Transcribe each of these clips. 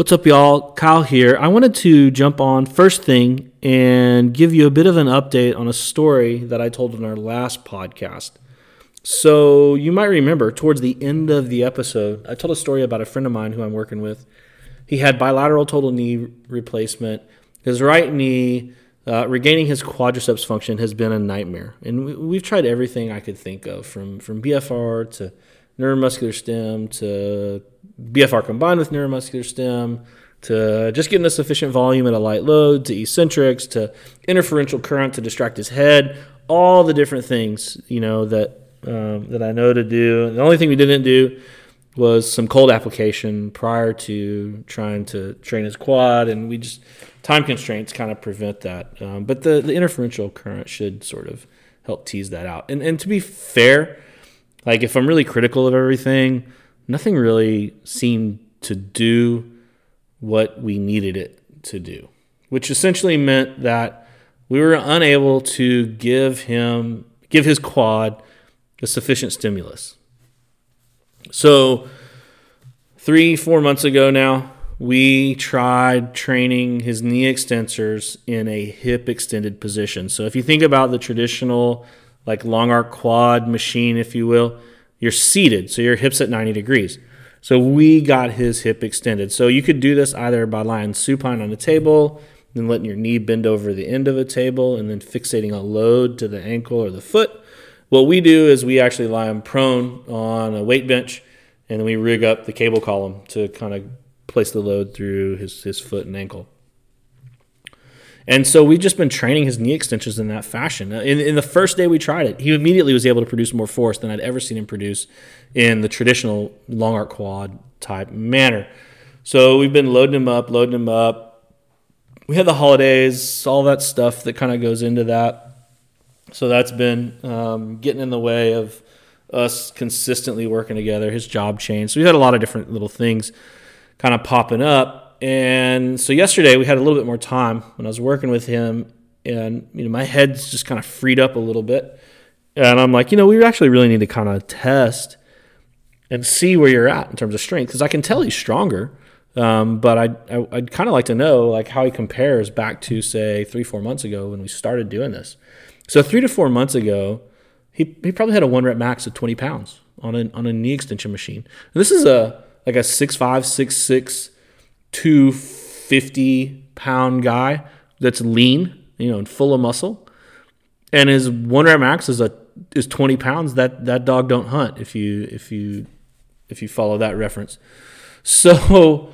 What's up, y'all? Kyle here. I wanted to jump on first thing and give you a bit of an update on a story that I told in our last podcast. So, you might remember towards the end of the episode, I told a story about a friend of mine who I'm working with. He had bilateral total knee replacement. His right knee, uh, regaining his quadriceps function, has been a nightmare. And we, we've tried everything I could think of from, from BFR to neuromuscular stim to BFR combined with neuromuscular stim to just getting a sufficient volume at a light load to eccentrics to interferential current to distract his head, all the different things you know that um, that I know to do. The only thing we didn't do was some cold application prior to trying to train his quad, and we just time constraints kind of prevent that. Um, but the the interferential current should sort of help tease that out. And and to be fair, like if I'm really critical of everything nothing really seemed to do what we needed it to do, which essentially meant that we were unable to give him give his quad a sufficient stimulus. So, three, four months ago now, we tried training his knee extensors in a hip extended position. So, if you think about the traditional, like long arc quad machine, if you will, you're seated, so your hip's at 90 degrees. So we got his hip extended. So you could do this either by lying supine on a table, then letting your knee bend over the end of a table, and then fixating a load to the ankle or the foot. What we do is we actually lie him prone on a weight bench, and then we rig up the cable column to kind of place the load through his, his foot and ankle. And so we've just been training his knee extensions in that fashion. In, in, the first day we tried it, he immediately was able to produce more force than I'd ever seen him produce in the traditional long arc quad type manner. So we've been loading him up, loading him up. We had the holidays, all that stuff that kind of goes into that. So that's been um, getting in the way of us consistently working together. His job changed. So we had a lot of different little things kind of popping up and so yesterday we had a little bit more time when I was working with him, and you know my head's just kind of freed up a little bit, and I'm like, you know, we actually really need to kind of test and see where you're at in terms of strength because I can tell he's stronger, um, but I'd, I, would i would kind of like to know like how he compares back to say three four months ago when we started doing this. So three to four months ago, he he probably had a one rep max of 20 pounds on a on a knee extension machine. And this is a like a six five six six 250 pound guy that's lean, you know, and full of muscle. And his one rep max is a is 20 pounds. That that dog don't hunt if you if you if you follow that reference. So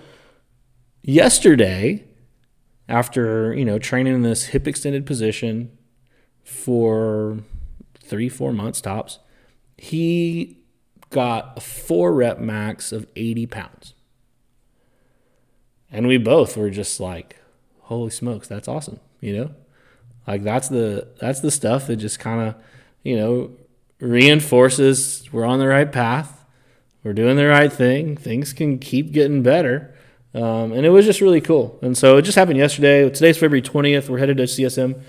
yesterday, after you know training in this hip extended position for three four months tops, he got a four rep max of 80 pounds. And we both were just like, holy smokes, that's awesome. You know, like that's the, that's the stuff that just kind of, you know, reinforces we're on the right path. We're doing the right thing. Things can keep getting better. Um, and it was just really cool. And so it just happened yesterday. Today's February 20th. We're headed to CSM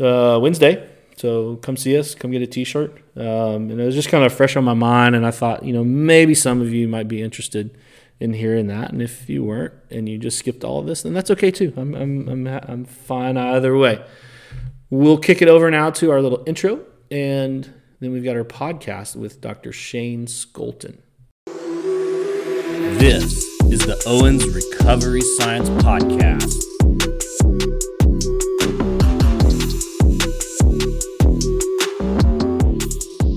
uh, Wednesday. So come see us, come get a t-shirt. Um, and it was just kind of fresh on my mind. And I thought, you know, maybe some of you might be interested in hearing that. And if you weren't and you just skipped all of this, then that's okay too. I'm, I'm, I'm, I'm fine either way. We'll kick it over now to our little intro, and then we've got our podcast with Dr. Shane Scholten. This is the Owens Recovery Science Podcast.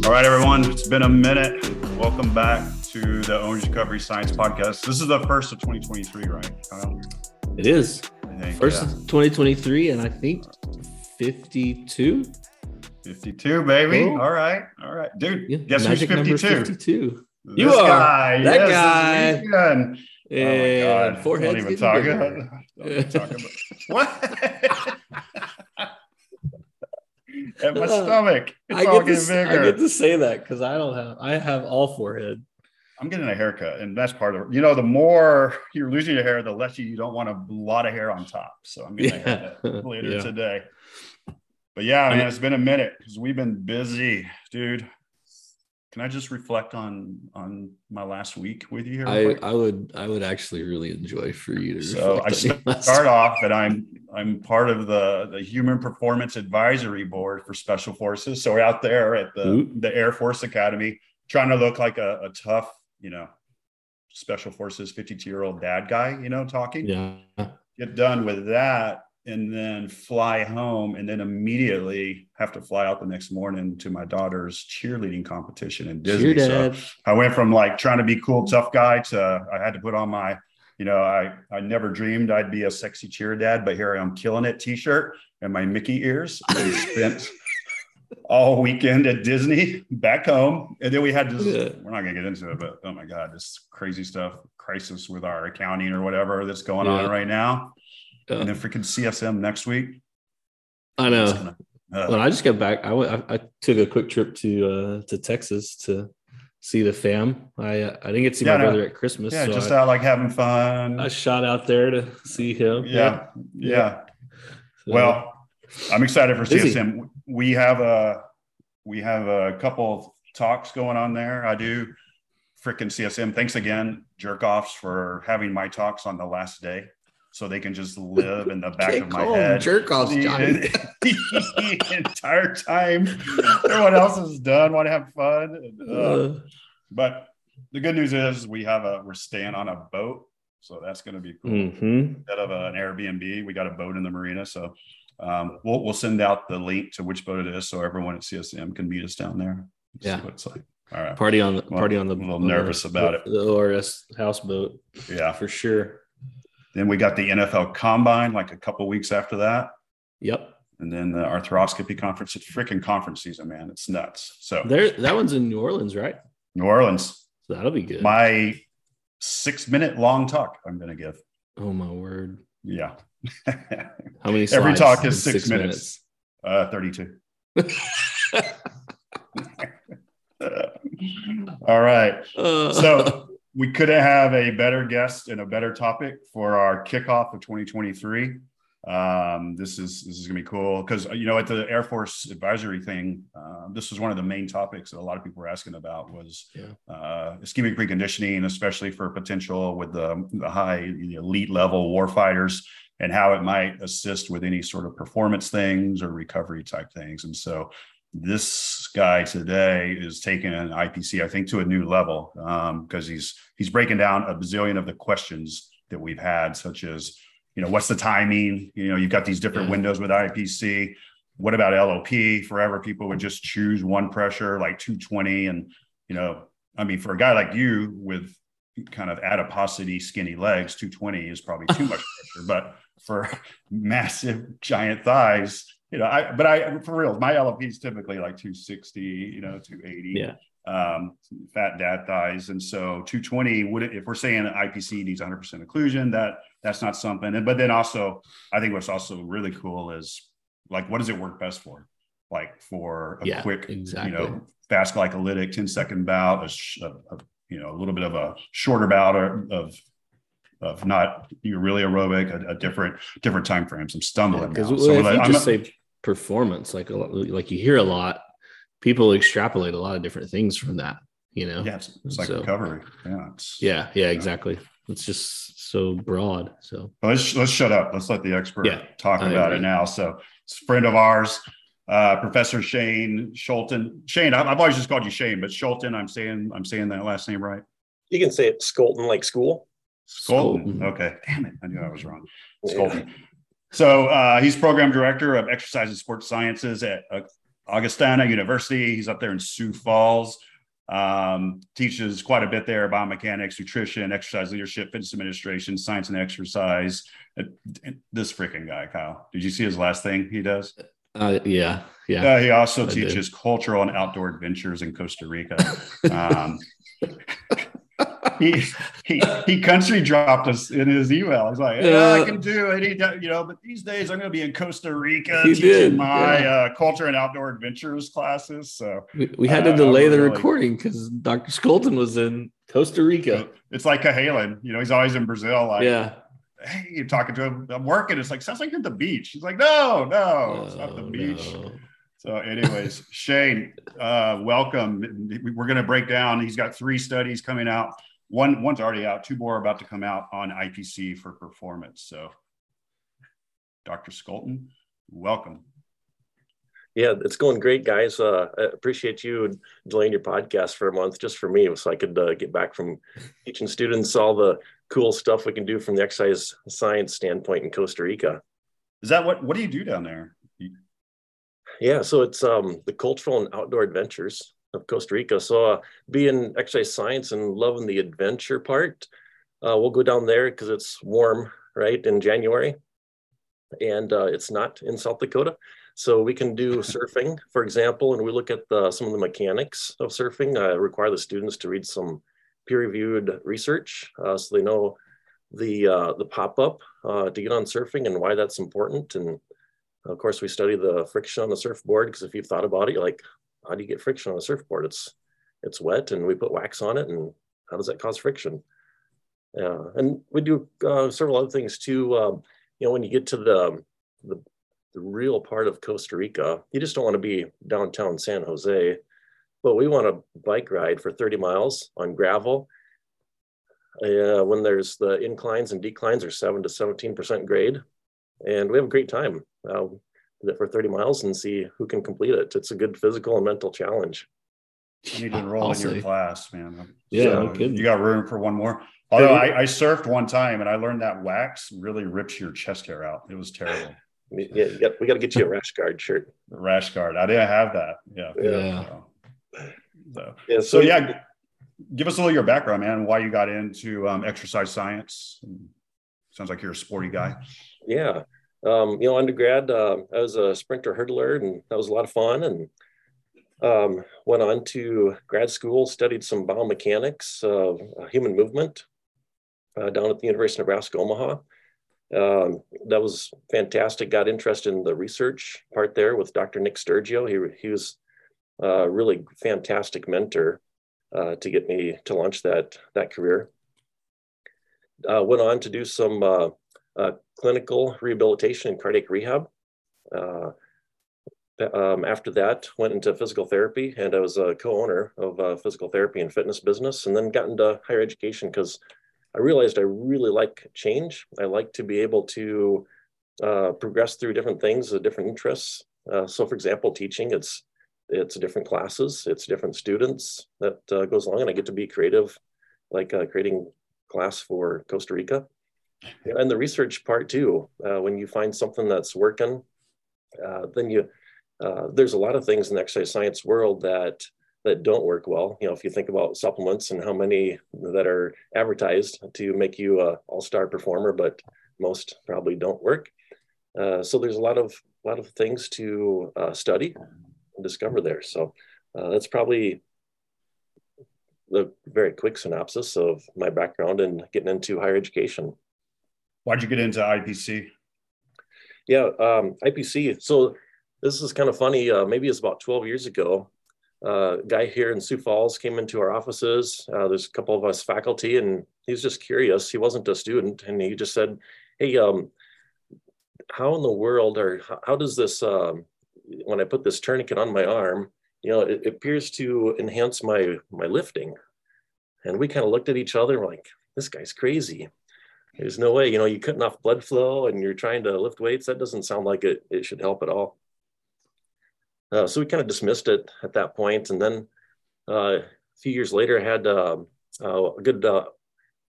All right, everyone, it's been a minute. Welcome back to the Owens Recovery Science Podcast. This is the first of 2023, right, Kyle? It is. Think, first yeah. of 2023, and I think 52. 52, baby. Oh. All right. All right. Dude, yeah, guess who's 52? 52. This you are. Guy. That yes, guy. And oh my God. Forehead's Don't even talk about, talk about what? At my uh, stomach. It's I all getting to, bigger. I get to say that because I don't have I have all forehead. I'm getting a haircut, and that's part of it. You know, the more you're losing your hair, the less you, you don't want a lot of hair on top. So I'm getting yeah. a haircut later yeah. today. But yeah, man, it's been a minute because we've been busy, dude. can I just reflect on on my last week with you here? I, I would I would actually really enjoy for you to. So I start off that I'm I'm part of the the Human Performance Advisory Board for Special Forces. So we're out there at the Ooh. the Air Force Academy trying to look like a, a tough, you know, Special Forces 52 year old dad guy, you know, talking. Yeah. Get done with that and then fly home and then immediately have to fly out the next morning to my daughter's cheerleading competition in Disney. So I went from like trying to be cool, tough guy to I had to put on my, you know, I, I never dreamed I'd be a sexy cheer dad, but here I am killing it t-shirt and my Mickey ears. And spent all weekend at Disney back home. And then we had this, yeah. we're not gonna get into it, but oh my God, this crazy stuff, crisis with our accounting or whatever that's going yeah. on right now yeah. and then freaking CSM next week. I know. Gonna, uh, well, I just got back. I, went, I, I took a quick trip to uh, to Texas to see the fam. I uh, I didn't get to see my no. brother at Christmas. Yeah, so just I, out like having fun. I shot out there to see him. Yeah, yeah. So, well, I'm excited for. CSM. We have a we have a couple talks going on there. I do freaking CSM. Thanks again, jerk offs, for having my talks on the last day so they can just live in the back of my head. Jerk offs, Johnny. the entire time everyone else is done, want to have fun. Uh, uh, but the good news is we have a we're staying on a boat, so that's going to be cool. Mm-hmm. Instead of an Airbnb, we got a boat in the marina, so um, we'll we'll send out the link to which boat it is, so everyone at CSM can meet us down there. Yeah, what it's like. All right, party on the well, party on the. I'm a little nervous the, about it. The ORS houseboat. Yeah, for sure. Then we got the NFL Combine like a couple weeks after that. Yep. And then the arthroscopy conference. It's freaking conference season, man. It's nuts. So there, that one's in New Orleans, right? New Orleans. So that'll be good. My six minute long talk I'm going to give. Oh my word. Yeah. How many? Every talk is six, six minutes. minutes. Uh, 32. All right. Uh, so we couldn't have a better guest and a better topic for our kickoff of 2023. Um, this is this is gonna be cool because you know at the Air Force advisory thing, uh, this was one of the main topics that a lot of people were asking about was yeah. uh, ischemic preconditioning, especially for potential with the, the high the elite level warfighters and how it might assist with any sort of performance things or recovery type things. And so this guy today is taking an IPC, I think, to a new level because um, he's he's breaking down a bazillion of the questions that we've had, such as you know what's the timing? You know, you've got these different yeah. windows with IPC. What about LOP? Forever, people would just choose one pressure like 220, and you know, I mean, for a guy like you with kind of adiposity, skinny legs, 220 is probably too much pressure, but for massive giant thighs you know, I but I for real, my LOP is typically like 260, you know, 280. Yeah. Um, fat dad thighs, and so 220 would if we're saying IPC needs 100 percent occlusion, that that's not something. And but then also, I think what's also really cool is like, what does it work best for? Like for a yeah, quick, exactly. you know, fast glycolytic 10 second bout, a, a, a you know, a little bit of a shorter bout of of not you're really aerobic, a, a different different time frames. I'm stumbling because yeah, so if like, you just say performance, like a, like you hear a lot, people extrapolate a lot of different things from that. You know, yeah, it's, it's like so, recovery. Yeah, yeah, yeah, exactly. It's just so broad. So let's let's shut up. Let's let the expert yeah, talk about it now. So it's a friend of ours, uh, Professor Shane Scholten. Shane, I've always just called you Shane, but Scholten, I'm saying I'm saying that last name right. You can say it Skolton like school. Skolton. Okay. Damn it. I knew I was wrong. Skolton. So uh, he's program director of exercise and sports sciences at uh, Augustana University. He's up there in Sioux Falls. Um, teaches quite a bit there biomechanics, nutrition, exercise leadership, fitness administration, science and exercise. This freaking guy, Kyle. Did you see his last thing he does? Uh, yeah, yeah. Uh, he also I teaches did. cultural and outdoor adventures in Costa Rica. Um, he he he country dropped us in his email. He's like, yeah, I can do any, you know, but these days I'm going to be in Costa Rica he teaching did, my yeah. uh, culture and outdoor adventures classes. So we, we had to uh, delay the really, recording because Dr. Scholten was in Costa Rica. It's like Cahalan, you know, he's always in Brazil. Like, yeah. Hey, you're talking to him. I'm working. It's like sounds like you're at the beach. He's like, no, no, oh, it's not the oh, beach. No. So, anyways, Shane, uh, welcome. We're going to break down. He's got three studies coming out. One one's already out. Two more are about to come out on IPC for performance. So, Dr. Scholten, welcome. Yeah, it's going great, guys. Uh, I appreciate you delaying your podcast for a month just for me, so I could uh, get back from teaching students all the cool stuff we can do from the exercise science standpoint in Costa Rica. Is that what? What do you do down there? Yeah, so it's um, the cultural and outdoor adventures of Costa Rica. So uh, being exercise science and loving the adventure part, uh, we'll go down there because it's warm, right, in January, and uh, it's not in South Dakota. So we can do surfing, for example, and we look at the, some of the mechanics of surfing. Uh, require the students to read some peer-reviewed research uh, so they know the uh, the pop-up uh, to get on surfing and why that's important. And of course, we study the friction on the surfboard because if you've thought about it, you're like, how do you get friction on a surfboard? It's it's wet, and we put wax on it, and how does that cause friction? Yeah, and we do uh, several other things too. Um, you know, when you get to the, the the real part of Costa Rica, you just don't want to be downtown San Jose, but we want a bike ride for 30 miles on gravel. Uh, when there's the inclines and declines are seven to 17% grade. And we have a great time uh, for 30 miles and see who can complete it. It's a good physical and mental challenge. You need to enroll in your class, man. Yeah, so no you got room for one more. Although I, I surfed one time and I learned that wax really rips your chest hair out. It was terrible. Yeah, we got to get you a rash guard shirt. The rash guard. I didn't have that. Yeah. Yeah. So, so, yeah, so, so yeah, give us a little your background, man. Why you got into um, exercise science? Sounds like you're a sporty guy. Yeah. Um, you know, undergrad, uh, I was a sprinter hurdler, and that was a lot of fun. And um, went on to grad school, studied some biomechanics uh, human movement uh, down at the University of Nebraska Omaha. Um, that was fantastic. Got interested in the research part there with Dr. Nick Stergiou. He, he was a really fantastic mentor uh, to get me to launch that, that career. Uh, went on to do some uh, uh clinical rehabilitation and cardiac rehab. Uh, um, after that, went into physical therapy, and I was a co-owner of a physical therapy and fitness business, and then got into higher education because I realized I really like change. I like to be able to uh, progress through different things, uh, different interests. Uh, so, for example, teaching it's it's different classes, it's different students that uh, goes along, and I get to be creative, like uh, creating class for Costa Rica, and the research part too. Uh, when you find something that's working, then you there's a lot of things in the exercise science world that that don't work well. You know, if you think about supplements and how many that are advertised to make you a all-star performer, but most probably don't work. Uh, so there's a lot of a lot of things to uh, study and discover there. So uh, that's probably the very quick synopsis of my background and getting into higher education. Why'd you get into IPC? Yeah, um, IPC. So this is kind of funny. Uh, maybe it's about 12 years ago uh, guy here in Sioux Falls came into our offices. Uh, there's a couple of us faculty, and he was just curious. He wasn't a student, and he just said, "Hey, um, how in the world, or how, how does this? Um, when I put this tourniquet on my arm, you know, it, it appears to enhance my my lifting." And we kind of looked at each other, like, "This guy's crazy." There's no way, you know, you're cutting off blood flow and you're trying to lift weights. That doesn't sound like it, it should help at all. Uh, so we kind of dismissed it at that point. And then uh, a few years later, I had uh, a good uh,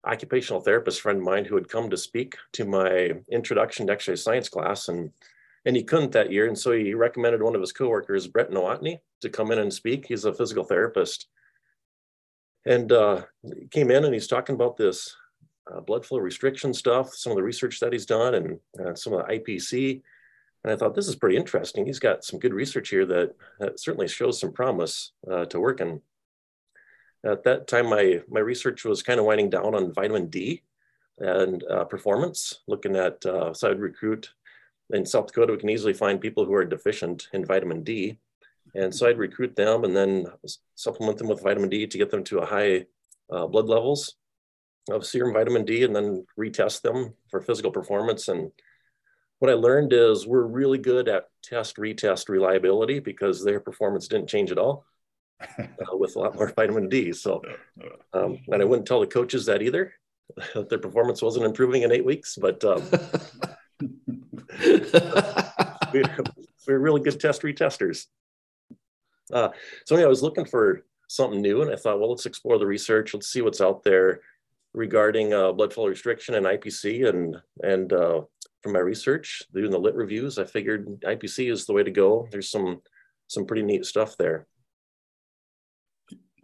occupational therapist friend of mine who had come to speak to my introduction to exercise science class. And, and he couldn't that year. And so he recommended one of his coworkers, Brett Nowotny, to come in and speak. He's a physical therapist. And uh, came in and he's talking about this uh, blood flow restriction stuff, some of the research that he's done, and some of the IPC and I thought this is pretty interesting. He's got some good research here that, that certainly shows some promise uh, to working. At that time, my, my research was kind of winding down on vitamin D and uh, performance, looking at uh, so I'd recruit in South Dakota, we can easily find people who are deficient in vitamin D. And so I'd recruit them and then supplement them with vitamin D to get them to a high uh, blood levels of serum vitamin D and then retest them for physical performance. And what I learned is we're really good at test retest reliability because their performance didn't change at all uh, with a lot more vitamin D. So, um, and I wouldn't tell the coaches that either. That their performance wasn't improving in eight weeks, but um, we, we're really good test retesters. Uh, so anyway, I was looking for something new, and I thought, well, let's explore the research. Let's see what's out there regarding uh, blood flow restriction and IPC. And and uh, from my research, doing the lit reviews, I figured IPC is the way to go. There's some some pretty neat stuff there.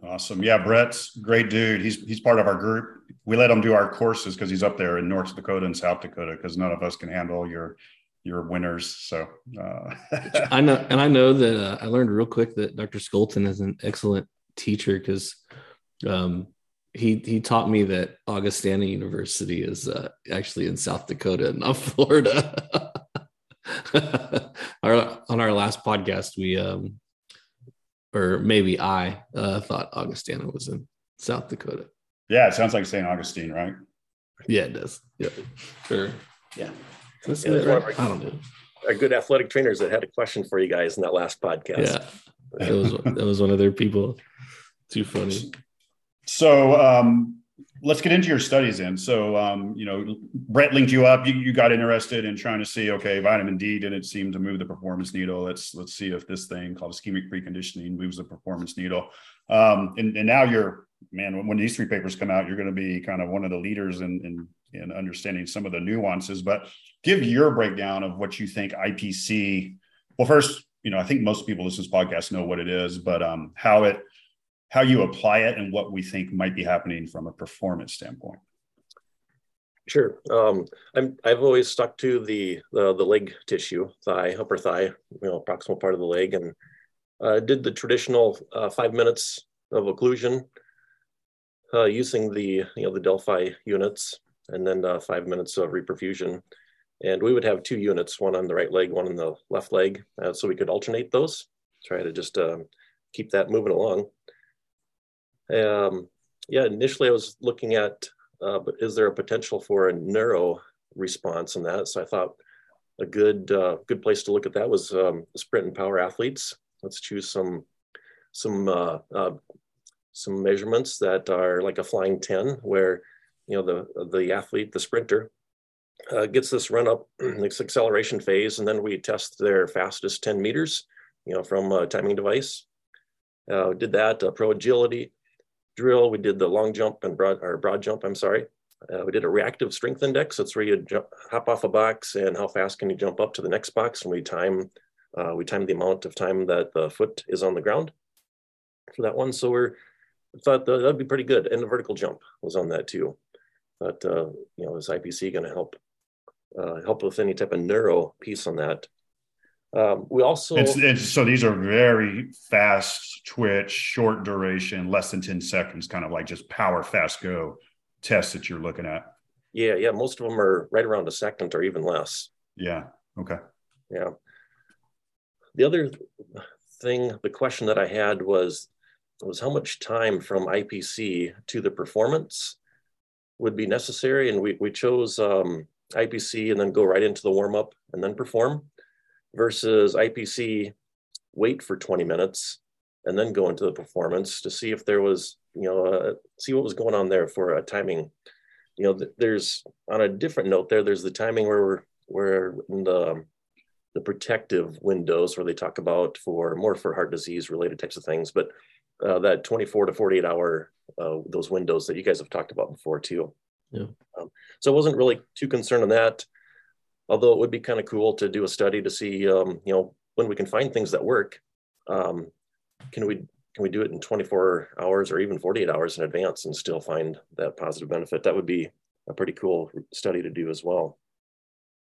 Awesome. Yeah, Brett's great dude. He's he's part of our group. We let him do our courses because he's up there in North Dakota and South Dakota because none of us can handle your your winners. So uh. I know, and I know that uh, I learned real quick that Dr. Scholten is an excellent teacher because um, he he taught me that Augustana University is uh, actually in South Dakota, not Florida. our, on our last podcast, we um, or maybe I uh, thought Augustana was in South Dakota. Yeah, it sounds like St. Augustine, right? Yeah, it does. Yeah, sure. Yeah. yeah right? I don't know. Our good athletic trainers that had a question for you guys in that last podcast. Yeah, it was that was one of their people. Too funny. So um, let's get into your studies then. So, um, you know, Brett linked you up. You, you got interested in trying to see, okay, vitamin D didn't seem to move the performance needle. Let's let's see if this thing called ischemic preconditioning moves the performance needle. Um, and, and now you're, man, when these three papers come out, you're going to be kind of one of the leaders in, in in understanding some of the nuances. But give your breakdown of what you think IPC. Well, first, you know, I think most people listen to this podcast know what it is, but um, how it how you apply it and what we think might be happening from a performance standpoint. Sure. Um, I'm, I've always stuck to the, the, the leg tissue, thigh, upper thigh, you know, proximal part of the leg, and uh, did the traditional uh, five minutes of occlusion uh, using the you know the Delfi units, and then five minutes of reperfusion. And we would have two units, one on the right leg, one on the left leg, uh, so we could alternate those. Try to just um, keep that moving along. Um, yeah, initially I was looking at, uh, is there a potential for a neuro response in that? So I thought a good uh, good place to look at that was um, sprint and power athletes. Let's choose some some uh, uh, some measurements that are like a flying 10 where you know the the athlete the sprinter uh, gets this run up this acceleration phase and then we test their fastest 10 meters you know from a timing device uh, did that pro agility drill, we did the long jump and broad, or broad jump, I'm sorry. Uh, we did a reactive strength index. That's where you jump, hop off a box and how fast can you jump up to the next box. And we time, uh, we time the amount of time that the foot is on the ground for that one. So we're thought that that'd be pretty good. And the vertical jump was on that too. But uh, you know, is IPC going to help uh, help with any type of neuro piece on that? Um, we also it's, it's, so these are very fast twitch, short duration, less than ten seconds, kind of like just power fast go tests that you're looking at. Yeah, yeah, most of them are right around a second or even less. Yeah. Okay. Yeah. The other thing, the question that I had was was how much time from IPC to the performance would be necessary, and we we chose um, IPC and then go right into the warm up and then perform versus IPC wait for 20 minutes and then go into the performance to see if there was, you know, uh, see what was going on there for a timing. You know, th- there's on a different note there, there's the timing where we're, where in the, the protective windows where they talk about for more for heart disease related types of things, but uh, that 24 to 48 hour, uh, those windows that you guys have talked about before too. Yeah. Um, so I wasn't really too concerned on that although it would be kind of cool to do a study to see, um, you know, when we can find things that work, um, can we can we do it in 24 hours or even 48 hours in advance and still find that positive benefit? That would be a pretty cool study to do as well.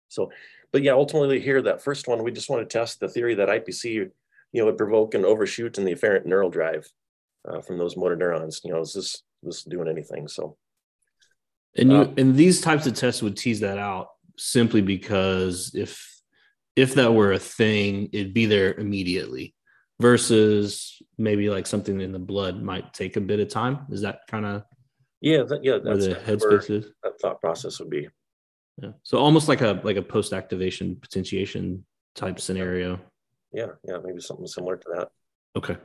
So, but yeah, ultimately here, that first one, we just want to test the theory that IPC, you know, would provoke an overshoot in the afferent neural drive uh, from those motor neurons. You know, is this this doing anything? So, and you uh, and these types of tests would tease that out simply because if if that were a thing, it'd be there immediately versus maybe like something in the blood might take a bit of time. Is that kind of yeah, that, yeah, that's where the headspace is? That thought process would be. Yeah. So almost like a like a post activation potentiation type scenario. Yeah, yeah, maybe something similar to that. Okay.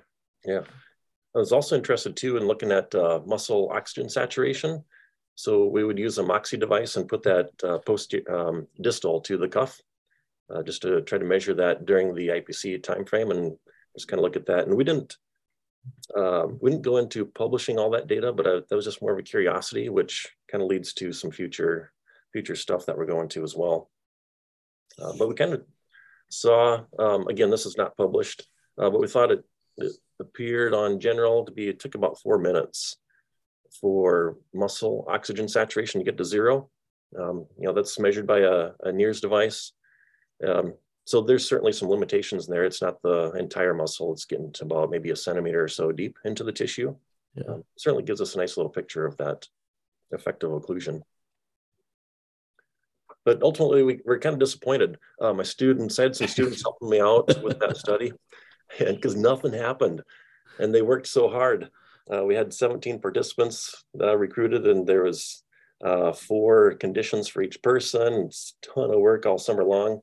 Yeah. I was also interested too in looking at uh, muscle oxygen saturation. So we would use a Moxy device and put that uh, post um, distal to the cuff, uh, just to try to measure that during the IPC timeframe and just kind of look at that. And we didn't uh, we didn't go into publishing all that data, but uh, that was just more of a curiosity, which kind of leads to some future future stuff that we're going to as well. Uh, but we kind of saw um, again, this is not published, uh, but we thought it, it appeared on general to be, it took about four minutes for muscle oxygen saturation to get to zero. Um, you know, that's measured by a, a NIRS device. Um, so there's certainly some limitations there. It's not the entire muscle. It's getting to about maybe a centimeter or so deep into the tissue. Yeah. Um, certainly gives us a nice little picture of that effective occlusion. But ultimately, we, we're kind of disappointed. Uh, my students, I had some students helping me out with that study and because nothing happened and they worked so hard. Uh, we had 17 participants uh, recruited and there was uh, four conditions for each person. It's a ton of work all summer long.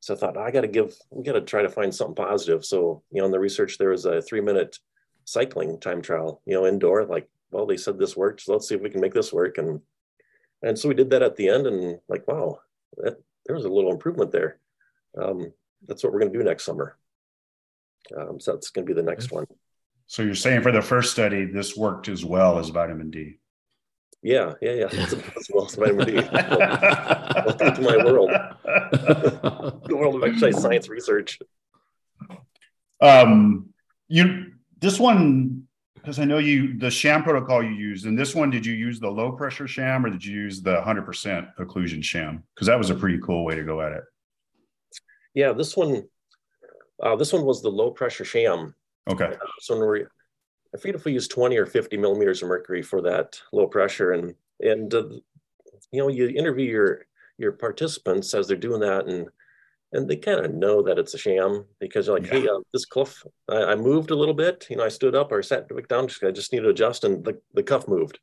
So I thought I got to give, we got to try to find something positive. So, you know, in the research, there was a three minute cycling time trial, you know, indoor, like, well, they said this worked. So let's see if we can make this work. And, and so we did that at the end and like, wow, that, there was a little improvement there. Um, that's what we're going to do next summer. Um, so that's going to be the next one. So you're saying for the first study, this worked as well as vitamin D? Yeah, yeah, yeah. It's as well as vitamin D. Welcome to my world, the world of exercise science research. Um, you this one because I know you the sham protocol you used, and this one, did you use the low pressure sham or did you use the 100% occlusion sham? Because that was a pretty cool way to go at it. Yeah, this one uh, this one was the low pressure sham. Okay. Uh, so when we, I forget if we use 20 or 50 millimeters of mercury for that low pressure. And, and uh, you know, you interview your, your participants as they're doing that and, and they kind of know that it's a sham because you're like, yeah. hey, uh, this cuff, I, I, moved a little bit. You know, I stood up or sat down. Just, I just need to adjust, and the, the cuff moved.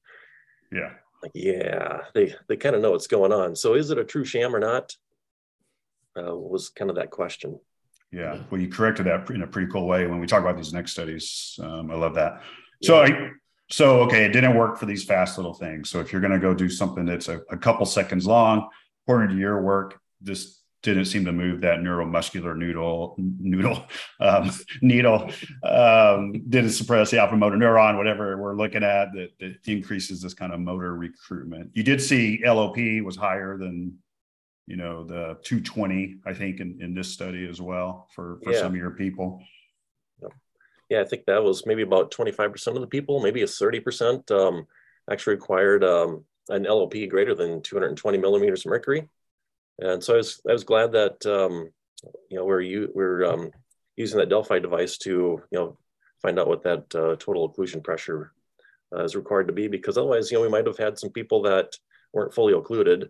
Yeah. Like, yeah, they they kind of know what's going on. So, is it a true sham or not? Uh, was kind of that question. Yeah. Well, you corrected that in a pretty cool way when we talk about these next studies. Um, I love that. So I, so okay, it didn't work for these fast little things. So if you're going to go do something that's a, a, couple seconds long, according to your work, this didn't seem to move that neuromuscular noodle noodle um, needle. Um, didn't suppress the alpha motor neuron, whatever we're looking at that, that increases this kind of motor recruitment. You did see LOP was higher than you know the 220 i think in, in this study as well for for yeah. some of your people. Yeah i think that was maybe about 25% of the people maybe a 30% um, actually required um, an lop greater than 220 millimeters of mercury. And so i was i was glad that um, you know we're you we're um, using that Delfi device to you know find out what that uh, total occlusion pressure uh, is required to be because otherwise you know we might have had some people that weren't fully occluded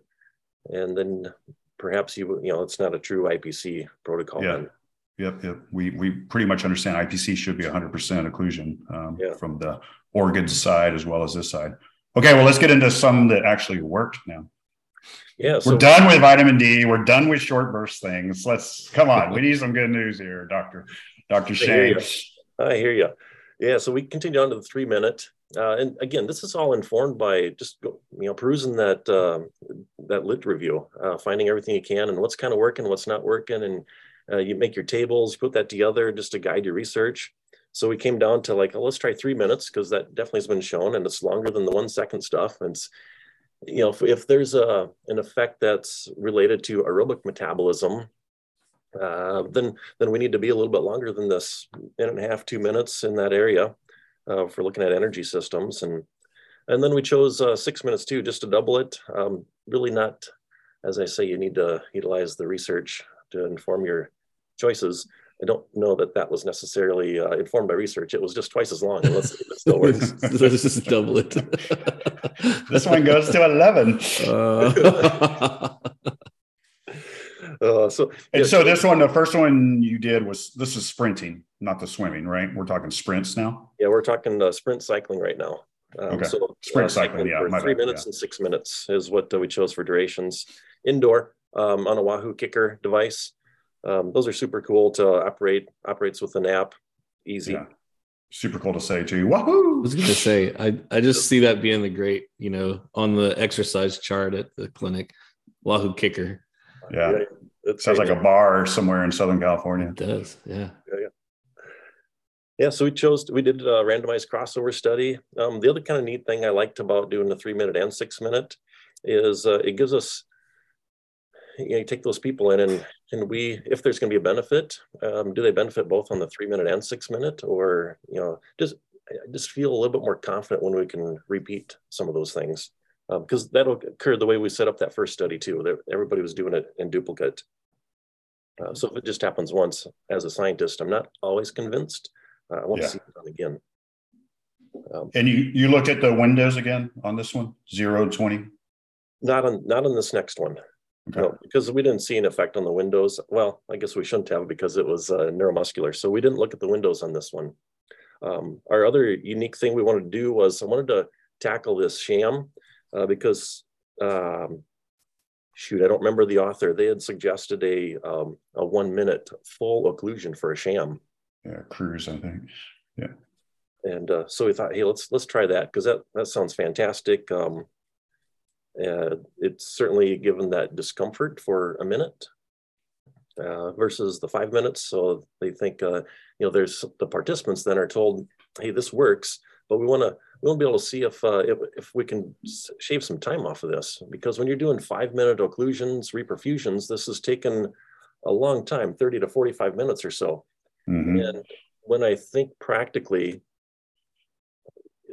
and then perhaps you you know it's not a true IPC protocol. Yeah. Then. Yep, yep. We we pretty much understand IPC should be 100% occlusion um, yeah. from the organs side as well as this side. Okay, well let's get into some that actually worked now. Yeah, so we're done with vitamin D. We're done with short burst things. Let's come on. we need some good news here, Doctor Doctor Shane. I hear you. Yeah, so we continue on to the three minute. Uh, and again, this is all informed by just you know perusing that uh, that lit review, uh, finding everything you can and what's kind of working, what's not working, and uh, you make your tables, put that together just to guide your research. So we came down to like, oh, let's try three minutes because that definitely has been shown, and it's longer than the one second stuff. And you know, if, if there's a an effect that's related to aerobic metabolism, uh, then then we need to be a little bit longer than this minute and a half, two minutes in that area uh, for looking at energy systems. And, and then we chose uh, six minutes too, just to double it. Um, really not, as I say, you need to utilize the research to inform your choices. I don't know that that was necessarily uh, informed by research. It was just twice as long. let's see it still works. Let's just double it. this one goes to 11. Uh, so, and yeah, so this one, the first one you did was this is sprinting, not the swimming, right? We're talking sprints now. Yeah, we're talking uh, sprint cycling right now. Um, okay. So sprint uh, cycling, yeah, three bad, minutes yeah. and six minutes is what uh, we chose for durations. indoor um, on a Wahoo KICKR device. Um, those are super cool to operate. Operates with an app, easy. Yeah. Super cool to say too. Wahoo! I was going to say, I I just see that being the great, you know, on the exercise chart at the clinic, Wahoo KICKR. Yeah, yeah it sounds like a bar somewhere in Southern California. It does, yeah. Yeah, yeah. Yeah, so we chose, we did a randomized crossover study. Um, the other kind of neat thing I liked about doing the three minute and six minute is uh, it gives us, you, know, you take those people in and, and we, if there's going to be a benefit, um, do they benefit both on the three minute and six minute or, you know, just, I just feel a little bit more confident when we can repeat some of those things because um, that'll occur the way we set up that first study too. Everybody was doing it in duplicate. Uh, so if it just happens once as a scientist, I'm not always convinced. Uh, I want yeah. to see it done again. Um, and you you looked at the windows again on this one, zero twenty. Not on not on this next one. Okay. No, because we didn't see an effect on the windows. Well, I guess we shouldn't have because it was uh, neuromuscular. So we didn't look at the windows on this one. Um, our other unique thing we wanted to do was I wanted to tackle this sham uh, because um, shoot, I don't remember the author. They had suggested a um, a one minute full occlusion for a sham. Yeah, Kruse, I think. Yeah. And uh, so we thought, hey, let's let's try that because that that sounds fantastic. Um, uh, it's certainly given that discomfort for a minute uh, versus the five minutes. So they think, uh, you know, there's the participants then are told, hey, this works, but we want to we want to be able to see if, uh, if, if we can shave some time off of this because when you're doing five minute occlusions, reperfusions, this has taken a long time, 30 to 45 minutes or so. Mm-hmm. And when I think practically,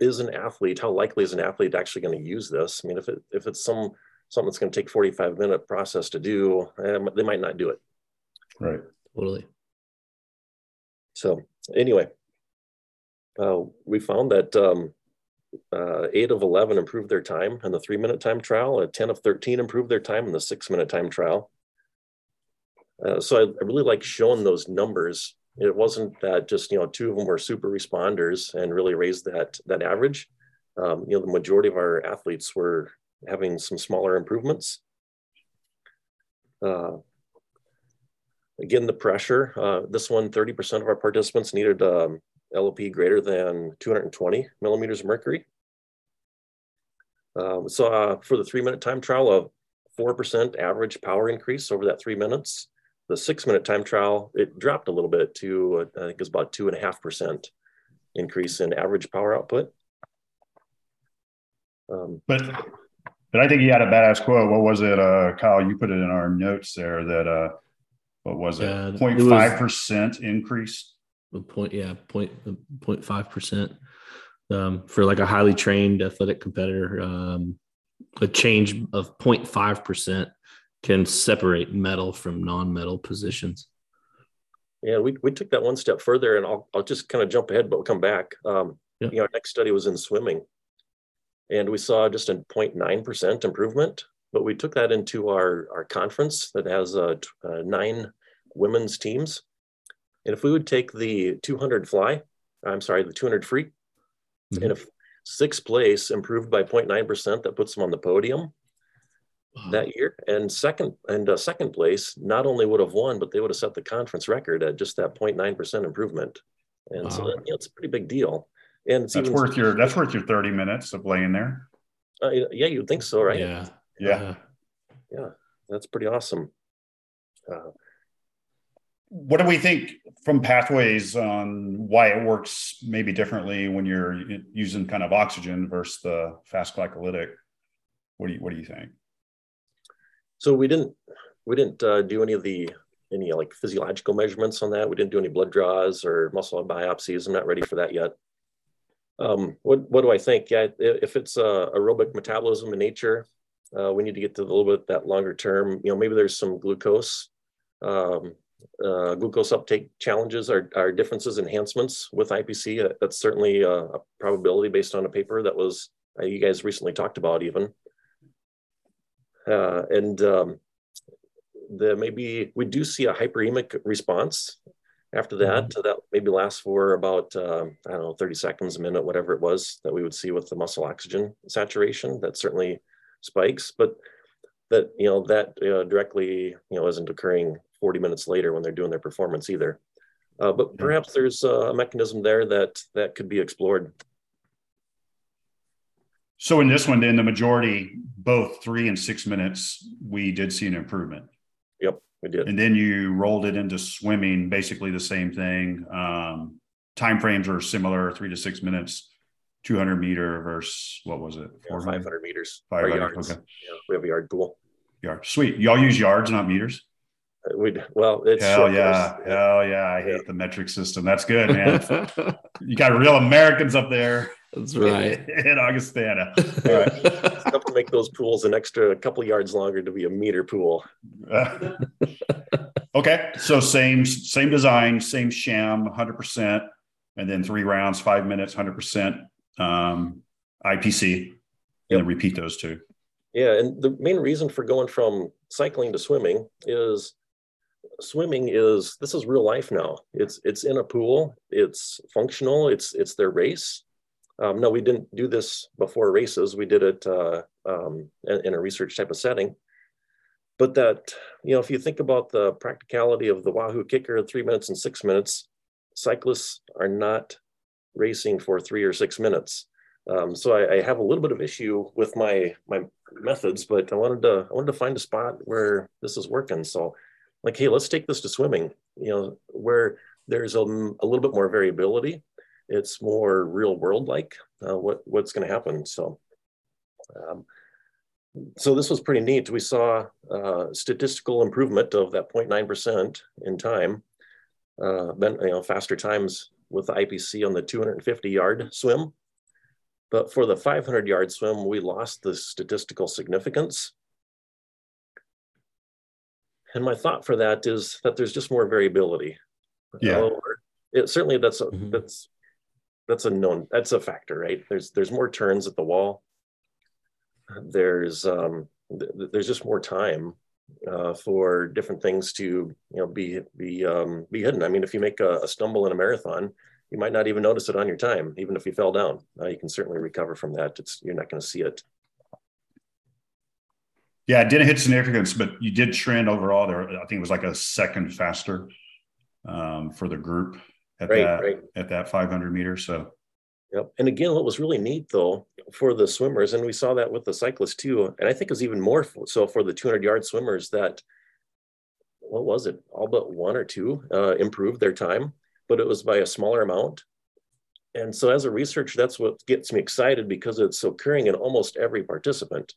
is an athlete, how likely is an athlete actually going to use this? I mean, if it if it's some something that's going to take 45 minute process to do, um, they might not do it. Right. Totally. So anyway, uh, we found that um, uh, eight of 11 improved their time in the three minute time trial. Uh, 10 of 13 improved their time in the six minute time trial. Uh, so I, I, really like showing those numbers. It wasn't that just, you know, two of them were super responders and really raised that, that average. Um, you know, the majority of our athletes were having some smaller improvements. Uh, again, the pressure, uh, this one, 30% of our participants needed um, LOP greater than 220 millimeters of mercury. Um, so uh, for the three minute time trial, of 4% average power increase over that three minutes. The six minute time trial, it dropped a little bit to, uh, I think it's about two and a half percent increase in average power output. Um, but, but I think he had a badass quote. What was it, uh, Kyle? You put it in our notes there that, uh, what was it? 0.5% increase a point yeah point point five percent um, for like a highly trained athletic competitor um, a change of 0.5 percent can separate medal from non-medal positions. Yeah we, we took that one step further and i'll, I'll just kind of jump ahead but we'll come back. Um, yeah. you know our next study was in swimming. And we saw just a 0.9 percent improvement but we took that into our our conference that has uh, uh, nine women's teams and if we would take the 200 fly, I'm sorry, the 200 free, mm-hmm. and if sixth place improved by 0.9%, that puts them on the podium wow. that year. And second and uh, second place not only would have won, but they would have set the conference record at just that 0.9% improvement. And wow. so that, you know, it's a pretty big deal. And that's worth your that's worth your 30 minutes of laying there. Uh, yeah, you'd think so, right? Yeah. Yeah. Yeah. That's pretty awesome. Uh, what do we think from pathways on why it works maybe differently when you're using kind of oxygen versus the fast glycolytic? What do you what do you think? So we didn't we didn't uh, do any of the any like physiological measurements on that. We didn't do any blood draws or muscle biopsies. I'm not ready for that yet. Um, what, what do i think? Yeah if it's uh, aerobic metabolism in nature uh, we need to get to a little bit that longer term. You know maybe there's some glucose um, uh, glucose uptake challenges are, are differences enhancements with IPC. Uh, that's certainly a, a, probability based on a paper that was uh, you guys recently talked about even. Uh, and um, the maybe we do see a hyperemic response after that mm-hmm. that maybe lasts for about uh, I don't know 30 seconds a minute whatever it was that we would see with the muscle oxygen saturation that certainly spikes but that you know that uh, directly you know isn't occurring 40 minutes later when they're doing their performance either. Uh, but perhaps there's a mechanism there that that could be explored. So in this one, then the majority, both three and six minutes, we did see an improvement. Yep, we did. And then you rolled it into swimming, basically the same thing. Um, time frames are similar, three to six minutes, 200 meter versus what was it? Yeah, 500 meters. 500. yards. Okay. Yeah, we have a yard pool. Yard. Sweet. Y'all use yards, not meters. Uh, We well, it's Hell short yeah. course. Hell yeah. I hate Yeah. the metric system. That's good, man. you got real Americans up there That's right. in Augustana. All right. It's to make those pools an extra couple yards longer to be a meter pool. Uh, okay, so same same design, same sham, hundred percent, and then three rounds, five minutes, hundred percent um, IPC, and then repeat those two. Yeah, and the main reason for going from cycling to swimming is swimming is this is real life now. It's it's in a pool. It's functional. It's it's their race. Um, no, we didn't do this before races. We did it uh, um, in, a research type of setting. But that you know, if you think about the practicality of the Wahoo KICKR, three minutes and six minutes, cyclists are not racing for three or six minutes. Um, so I, I have a little bit of issue with my my methods, but I wanted to I wanted to find a spot where this is working. So, like, hey, let's take this to swimming. You know, where there's a, a little bit more variability. It's more real world like uh, what what's going to happen. So, um, so this was pretty neat. We saw uh, statistical improvement of that 0.9 percent in time. Uh, then you know faster times with the IPC on the 250 yard swim. But for the 500 yard swim, we lost the statistical significance. And my thought for that is that there's just more variability. Yeah. It, certainly that's a, Mhm. that's that's a known that's a factor, right? There's there's more turns at the wall. There's um, th- there's just more time uh, for different things to you know be be um, be hidden. I mean, if you make a, a stumble in a marathon, you might not even notice it on your time, even if you fell down. Uh, you can certainly recover from that. It's you're not going to see it. Yeah, it didn't hit significance, but you did trend overall. There, I think it was like a second faster um, for the group at Right, that right. at that 500 meters. So Yep. And again, what was really neat though for the swimmers, and we saw that with the cyclists too, and I think it was even more so for the 200 yard swimmers that, what was it? All but one or two uh, improved their time, but it was by a smaller amount. And so as a researcher, that's what gets me excited because it's occurring in almost every participant.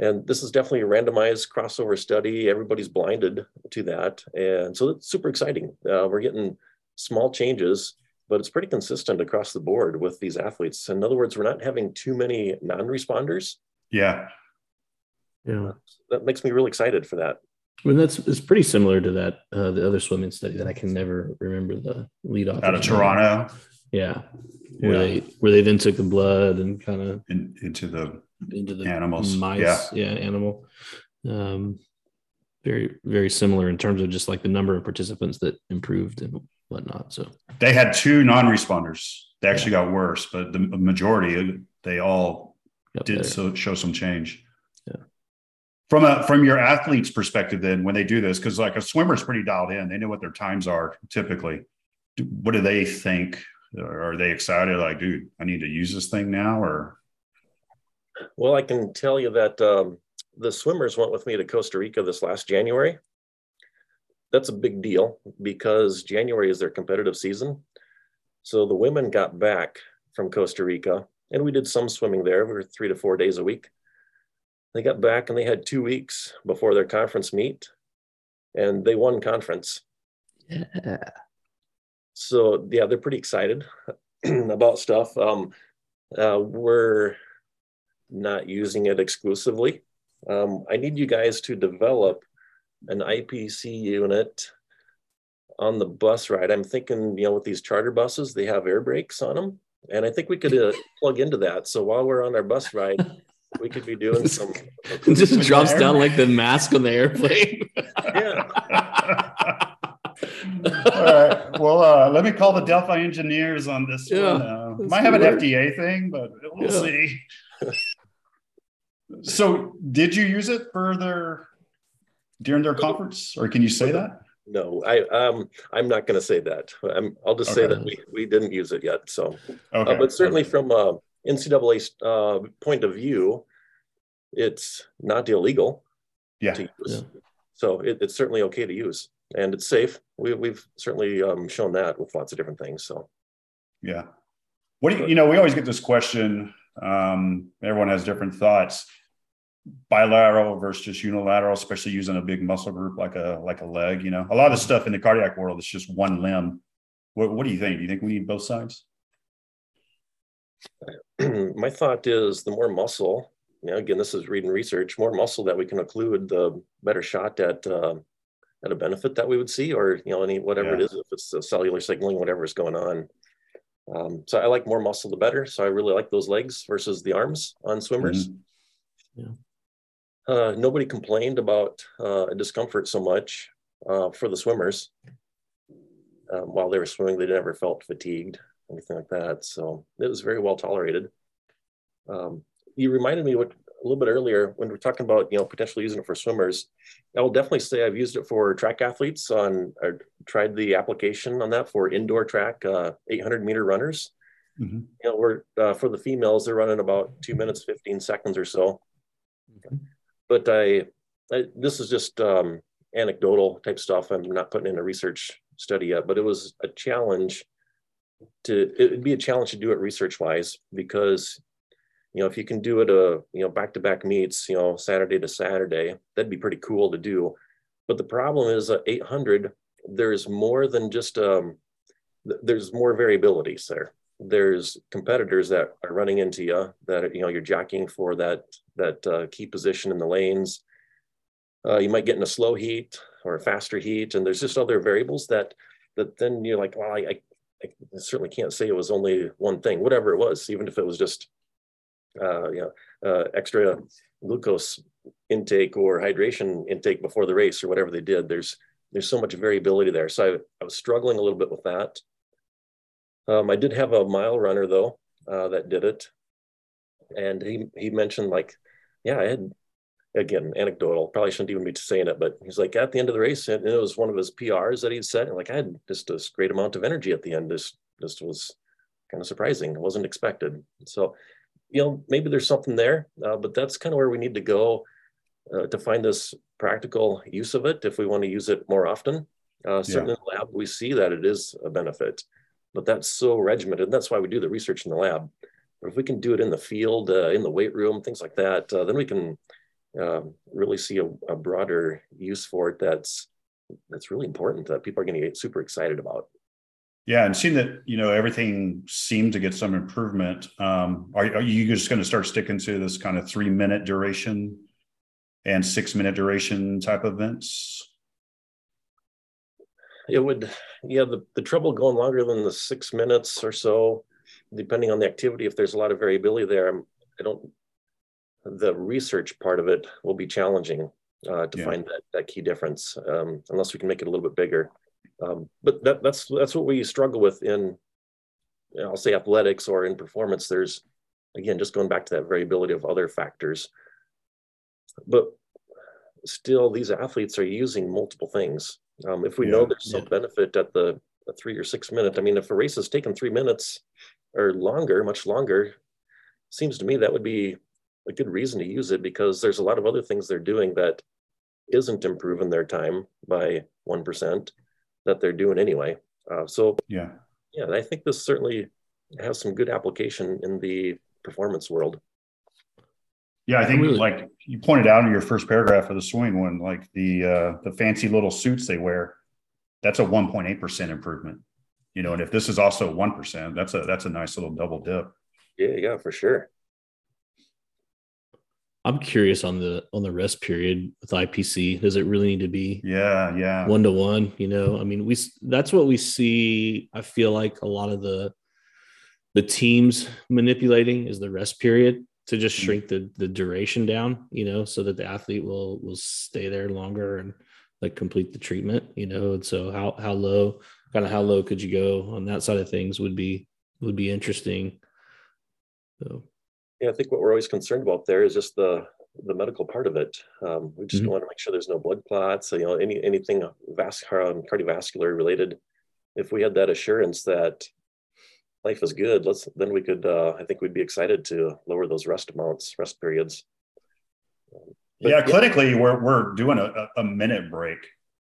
And this is definitely a randomized crossover study. Everybody's blinded to that. And so it's super exciting. Uh, we're getting small changes but it's pretty consistent across the board with these athletes. In other words, we're not having too many non-responders. yeah, Yeah. That makes me really excited for that. I mean, that's it's pretty similar to that uh, the other swimming study that I can never remember the lead off out of Toronto Yeah, where Yeah. they where they then took the blood and kind of in, into the into the Animals, mice. yeah. yeah, animal. Um, very very similar in terms of just like the number of participants that improved and whatnot. So they had two non-responders. They actually got worse, but the majority they all got did better. so show some change. Yeah. From a from your athlete's perspective, then when they do this, because like a swimmer's pretty dialed in, they know what their times are typically. What do they think? Are they excited? Like, dude, I need to use this thing now, or Well, I can tell you that um, the swimmers went with me to Costa Rica this last January. That's a big deal because January is their competitive season. So the women got back from Costa Rica and we did some swimming there. We were three to four days a week. They got back and they had two weeks before their conference meet and they won conference. yeah. so yeah, they're pretty excited about stuff. Um, uh, we're not using it exclusively. Um, I need you guys to develop an IPC unit on the bus ride. I'm thinking, you know, with these charter buses, they have air brakes on them, and I think we could uh, plug into that. So while we're on our bus ride, we could be doing some. It just drops down like the mask on the airplane. Yeah. All right. Well, uh, let me call the Delfi engineers on this Yeah, one. Uh, might have an work. FDA thing, but we'll Yeah. see. So, did you use it for their during their conference, or can you say that? No, I um I'm not going to say that. I'm, I'll just okay. say that we, we didn't use it yet. So, uh, okay. uh, but certainly okay. from a NCAA uh, point of view, it's not illegal. Yeah. yeah. So it, it's certainly okay to use, and it's safe. We, we've certainly um, shown that with lots of different things. So. Yeah. What do you, you know? We always get this question. Um, everyone has different thoughts bilateral versus just unilateral, especially using a big muscle group like a like a leg. You know, a lot of stuff in the cardiac world is just one limb. What, what do you think? Do you think we need both sides? My thought is the more muscle. You know, again, this is reading research. More muscle that we can occlude, the better shot at uh, at a benefit that we would see, or you know, any whatever yeah. it is, if it's the cellular signaling, whatever is going on. Um, so I like more muscle, the better. So I really like those legs versus the arms on swimmers. Mm-hmm. Yeah uh, nobody complained about uh, discomfort so much uh, for the swimmers. Um, while they were swimming, they never felt fatigued, anything like that. So it was very well tolerated. Um, you reminded me what a little bit earlier when we are talking about you know potentially using it for swimmers. I will definitely say I've used it for track athletes. On I tried the application on that for indoor track, uh, 800 meter runners. Mm-hmm. You know, we're uh, for the females, they're running about two minutes 15 seconds or so. Okay but I, I this is just um, anecdotal type stuff. I'm not putting in a research study yet, but it was a challenge to it'd be a challenge to do it research wise because you know if you can do it a uh, you know back to back meets you know Saturday to Saturday that'd be pretty cool to do. But the problem is uh, 800 there's more than just um, there's more variabilities there there's competitors that are running into you that you know you're jockeying for that that uh, key position in the lanes. Uh, you might get in a slow heat or a faster heat, and there's just other variables that that then you're like, well, I, I, certainly can't say it was only one thing, whatever it was, even if it was just uh, you know uh, extra glucose intake or hydration intake before the race or whatever they did. There's there's so much variability there. So I, I was struggling a little bit with that. Um, I did have a mile runner though uh, that did it, and he he mentioned like, yeah, I had again anecdotal. Probably shouldn't even be saying it, but he's like at the end of the race, and it was one of his PRs that he'd set, and like I had just this great amount of energy at the end. This this was kind of surprising. It wasn't expected. So, you know, maybe there's something there, uh, but that's kind of where we need to go uh, to find this practical use of it if we want to use it more often. Uh, certainly yeah. in the lab, we see that it is a benefit but that's so regimented. That's why we do the research in the lab. But if we can do it in the field, uh, in the weight room, things like that, uh, then we can uh, really see a, a, broader use for it. That's that's really important that people are going to get super excited about. Yeah, and seeing that you know everything seemed to get some improvement. Um, are, are you just going to start sticking to this kind of three minute duration and six minute duration type events? It would yeah the, the trouble going longer than the six minutes or so depending on the activity if there's a lot of variability there I'm, i don't the research part of it will be challenging uh, to yeah. find that, that key difference um, unless we can make it a little bit bigger. Um, but that, that's that's what we struggle with in you know, i'll say athletics or in performance. There's again just going back to that variability of other factors. But still these athletes are using multiple things um, if we yeah, know there's some yeah. benefit at the, three or six minute, I mean, if a race has taken three minutes or longer, much longer, seems to me that would be a good reason to use it because there's a lot of other things they're doing that isn't improving their time by 1% that they're doing anyway. Uh, so, yeah, yeah, I think this certainly has some good application in the performance world. Yeah, I think really, like you pointed out in your first paragraph of the swing one, like the uh, the fancy little suits they wear, that's a 1.8 percent improvement. You know, and if this is also one percent, that's a that's a nice little double dip. Yeah, yeah, for sure. I'm curious on the on the rest period with IPC. Does it really need to be? Yeah, yeah, one to one. You know, I mean, we that's what we see. I feel like a lot of the the teams manipulating is the rest period to just mm. shrink the the duration down, you know, so that the athlete will will stay there longer and like complete the treatment, you know. And so how how low, kind of how low could you go on that side of things would be would be interesting. So yeah, I think what we're always concerned about there is just the the medical part of it. Um, we just mm-hmm. want to make sure there's no blood clots, you know, any anything vascular, um, cardiovascular related. If we had that assurance that life is good, let's then we could. Uh, I think we'd be excited to lower those rest amounts, rest periods. But, yeah, clinically, yeah. we're we're doing a, a minute break.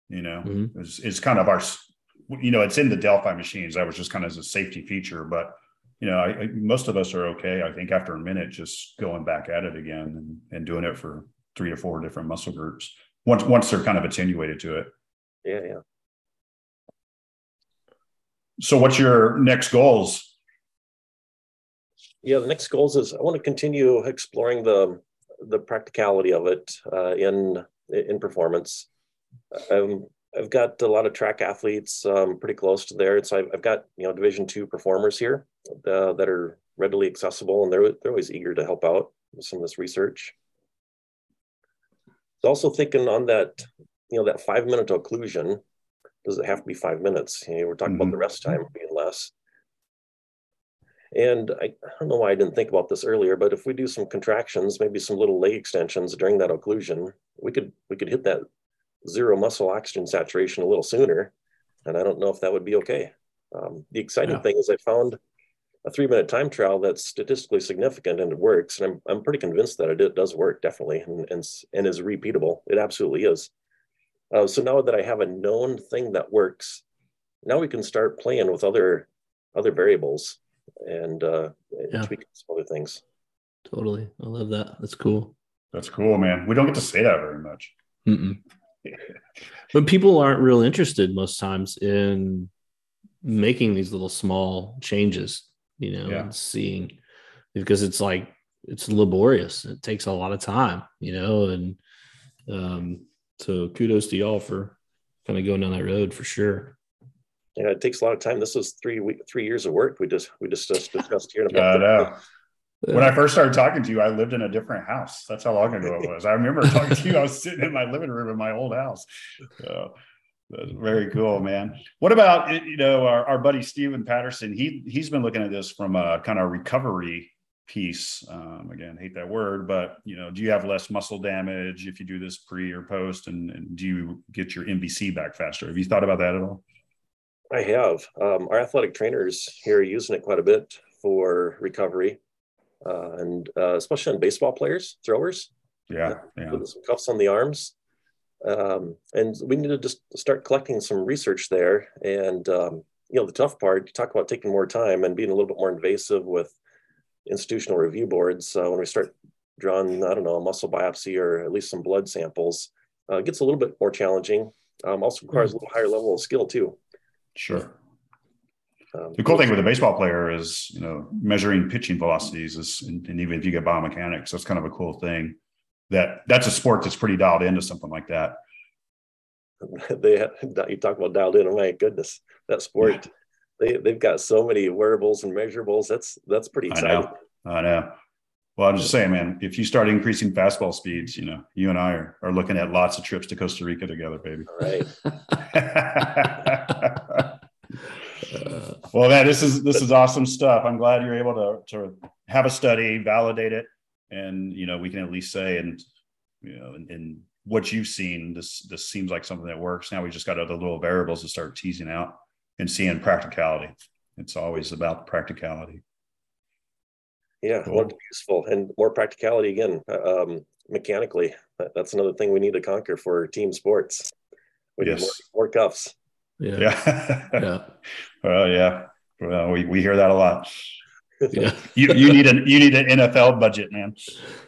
You know, mm-hmm. it's, it's kind of our, you know, it's in the Delfi machines. That was just kind of as a safety feature, but you know, I, I, most of us are okay. I think after a minute, just going back at it again and, and doing it for three to four different muscle groups once once they're kind of attenuated to it. Yeah, yeah. So, what's your next goals? Yeah, the next goals is I want to continue exploring the the practicality of it uh, in in performance. Um, I've got a lot of track athletes um, pretty close to there. So I've, I've got you know Division two performers here uh, that are readily accessible, and they're they're always eager to help out with some of this research. So also thinking on that, you know, that five minute occlusion. Does it have to be five minutes? You know, we're talking mm-hmm. about the rest time being less. And I, I, don't know why I didn't think about this earlier, but if we do some contractions, maybe some little leg extensions during that occlusion, we could we could hit that zero muscle oxygen saturation a little sooner. And I don't know if that would be okay. Um, the exciting yeah. thing is I found a three minute time trial that's statistically significant and it works. And I'm, I'm pretty convinced that it does work definitely and, and, and is repeatable. It absolutely is. Uh, so now that I have a known thing that works, now we can start playing with other other variables and uh, yeah. tweak some other things. Totally, I love that. That's cool. That's cool, man. We don't get to say that very much. But people aren't real interested most times in making these little small changes, you know, yeah. and seeing because it's like it's laborious. It takes a lot of time, you know, and um, so kudos to y'all for kind of going down that road for sure. Yeah, it takes a lot of time. This was three week, three years of work. We just we just, just discussed here. About when I first started talking to you, I lived in a different house. That's how long ago it was. I remember talking to you. I was sitting in my living room in my old house. So that's very cool, man. What about you know our, our buddy Stephen Patterson? He he's been looking at this from a kind of recovery piece. Um, again, hate that word, but you know, do you have less muscle damage if you do this pre or post, and, and do you get your MVC back faster? Have you thought about that at all? I have. Um, our athletic trainers here are using it quite a bit for recovery uh, and uh, especially on baseball players, throwers. Yeah, yeah. With some cuffs on the arms. Um, and we need to just start collecting some research there. And um, you know, the tough part, you talk about taking more time and being a little bit more invasive with institutional review boards. Uh, when we start drawing, I don't know, a muscle biopsy or at least some blood samples, uh, it gets a little bit more challenging. Um, also requires a little higher level of skill too. Sure. Um, the cool thing with a baseball player is, you know, measuring pitching velocities is, and, and, even if you get biomechanics, that's kind of a cool thing. That that's a sport that's pretty dialed into something like that. they you talk about dialed in. Oh my goodness, that sport. Yeah. They they've got so many wearables and measurables. That's that's pretty exciting. I know. I know. Well, I'm just saying, man, if you start increasing fastball speeds, you know, you and I are, are looking at lots of trips to Costa Rica together, baby. All right. well, man, this is this is awesome stuff. I'm glad you're able to to have a study, validate it, and you know we can at least say and you know and, and what you've seen, this this seems like something that works. Now we just got other little variables to start teasing out and seeing practicality. It's always about practicality. Yeah, cool. more useful and more practicality again. Um, mechanically, that's another thing we need to conquer for team sports. We yes. need more, more cuffs. Yeah. Yeah. yeah. well, yeah. Well, we, we hear that a lot. Yeah. you you need an you need an NFL budget, man.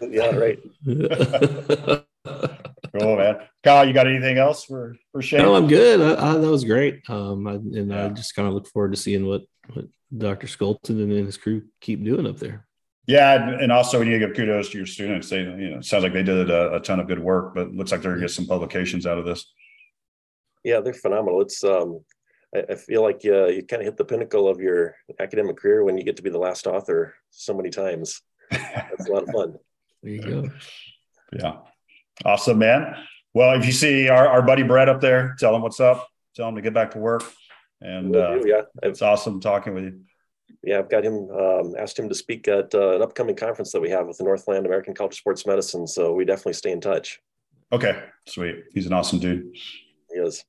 Yeah, right. cool, man. Kyle, you got anything else for for Shane? No, I'm good. I, I, that was great. Um, I, and yeah. I just kind of look forward to seeing what, what Dr. Scholten and his crew keep doing up there. Yeah, and also we need to give kudos to your students. They, you know, sounds like they did a, a ton of good work, but looks like they're gonna get some publications out of this. Yeah, they're phenomenal. It's um, I, I feel like uh, you kind of hit the pinnacle of your academic career when you get to be the last author so many times. That's a lot of fun. There you go. Yeah, awesome, man. Well, if you see our, our buddy Brett up there, tell him what's up. Tell him to get back to work. And uh, yeah, it's awesome talking with you. yeah, I've got him um, asked him to speak at uh, an upcoming conference that we have with the Northland American College of Sports Medicine. So we definitely stay in touch. Okay, sweet. He's an awesome dude. He is.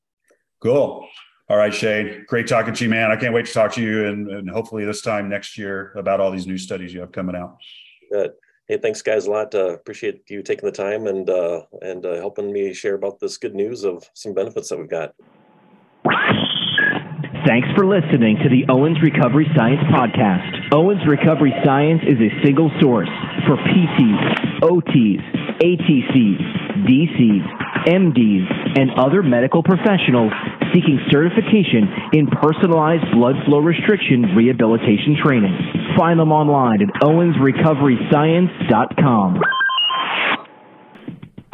Cool. All right, Shane. Great talking to you, man. I can't wait to talk to you and, and hopefully this time next year about all these new studies you have coming out. Good. Hey, thanks, guys, a lot. Uh, appreciate you taking the time and uh, and uh, helping me share about this good news of some benefits that we've got. Thanks for listening to the Owens Recovery Science Podcast. Owens Recovery Science is a single source for PTs, OTs, ATCs, DCs, MDs, and other medical professionals seeking certification in personalized blood flow restriction rehabilitation training. Find them online at owensrecoveryscience.com.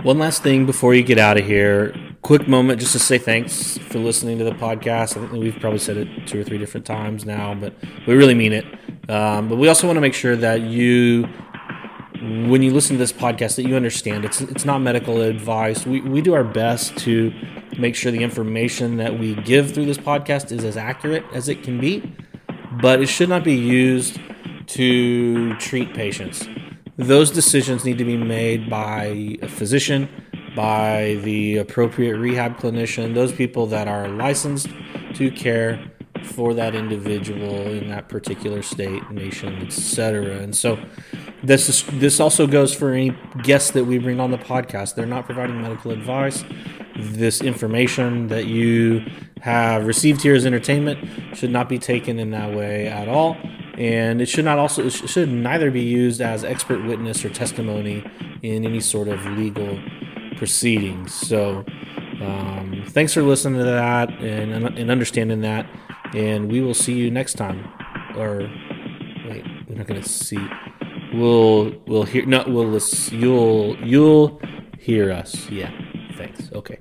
One last thing before you get out of here. Quick moment just to say thanks for listening to the podcast. I think we've probably said it two or three different times now, but we really mean it. Um, but we also want to make sure that you when you listen to this podcast that you understand it's it's not medical advice. We we do our best to make sure the information that we give through this podcast is as accurate as it can be, but it should not be used to treat patients. Those decisions need to be made by a physician, by the appropriate rehab clinician, those people that are licensed to care for that individual in that particular state, nation, etc. And so this is this also goes for any guests that we bring on the podcast. They're not providing medical advice. This information that you have received here as entertainment should not be taken in that way at all, and it should not also it should neither be used as expert witness or testimony in any sort of legal proceedings. So, um, thanks for listening to that and and understanding that, and we will see you next time. Or wait, we're not going to see we'll we'll hear not we'll you'll you'll hear us. Yeah thanks. Okay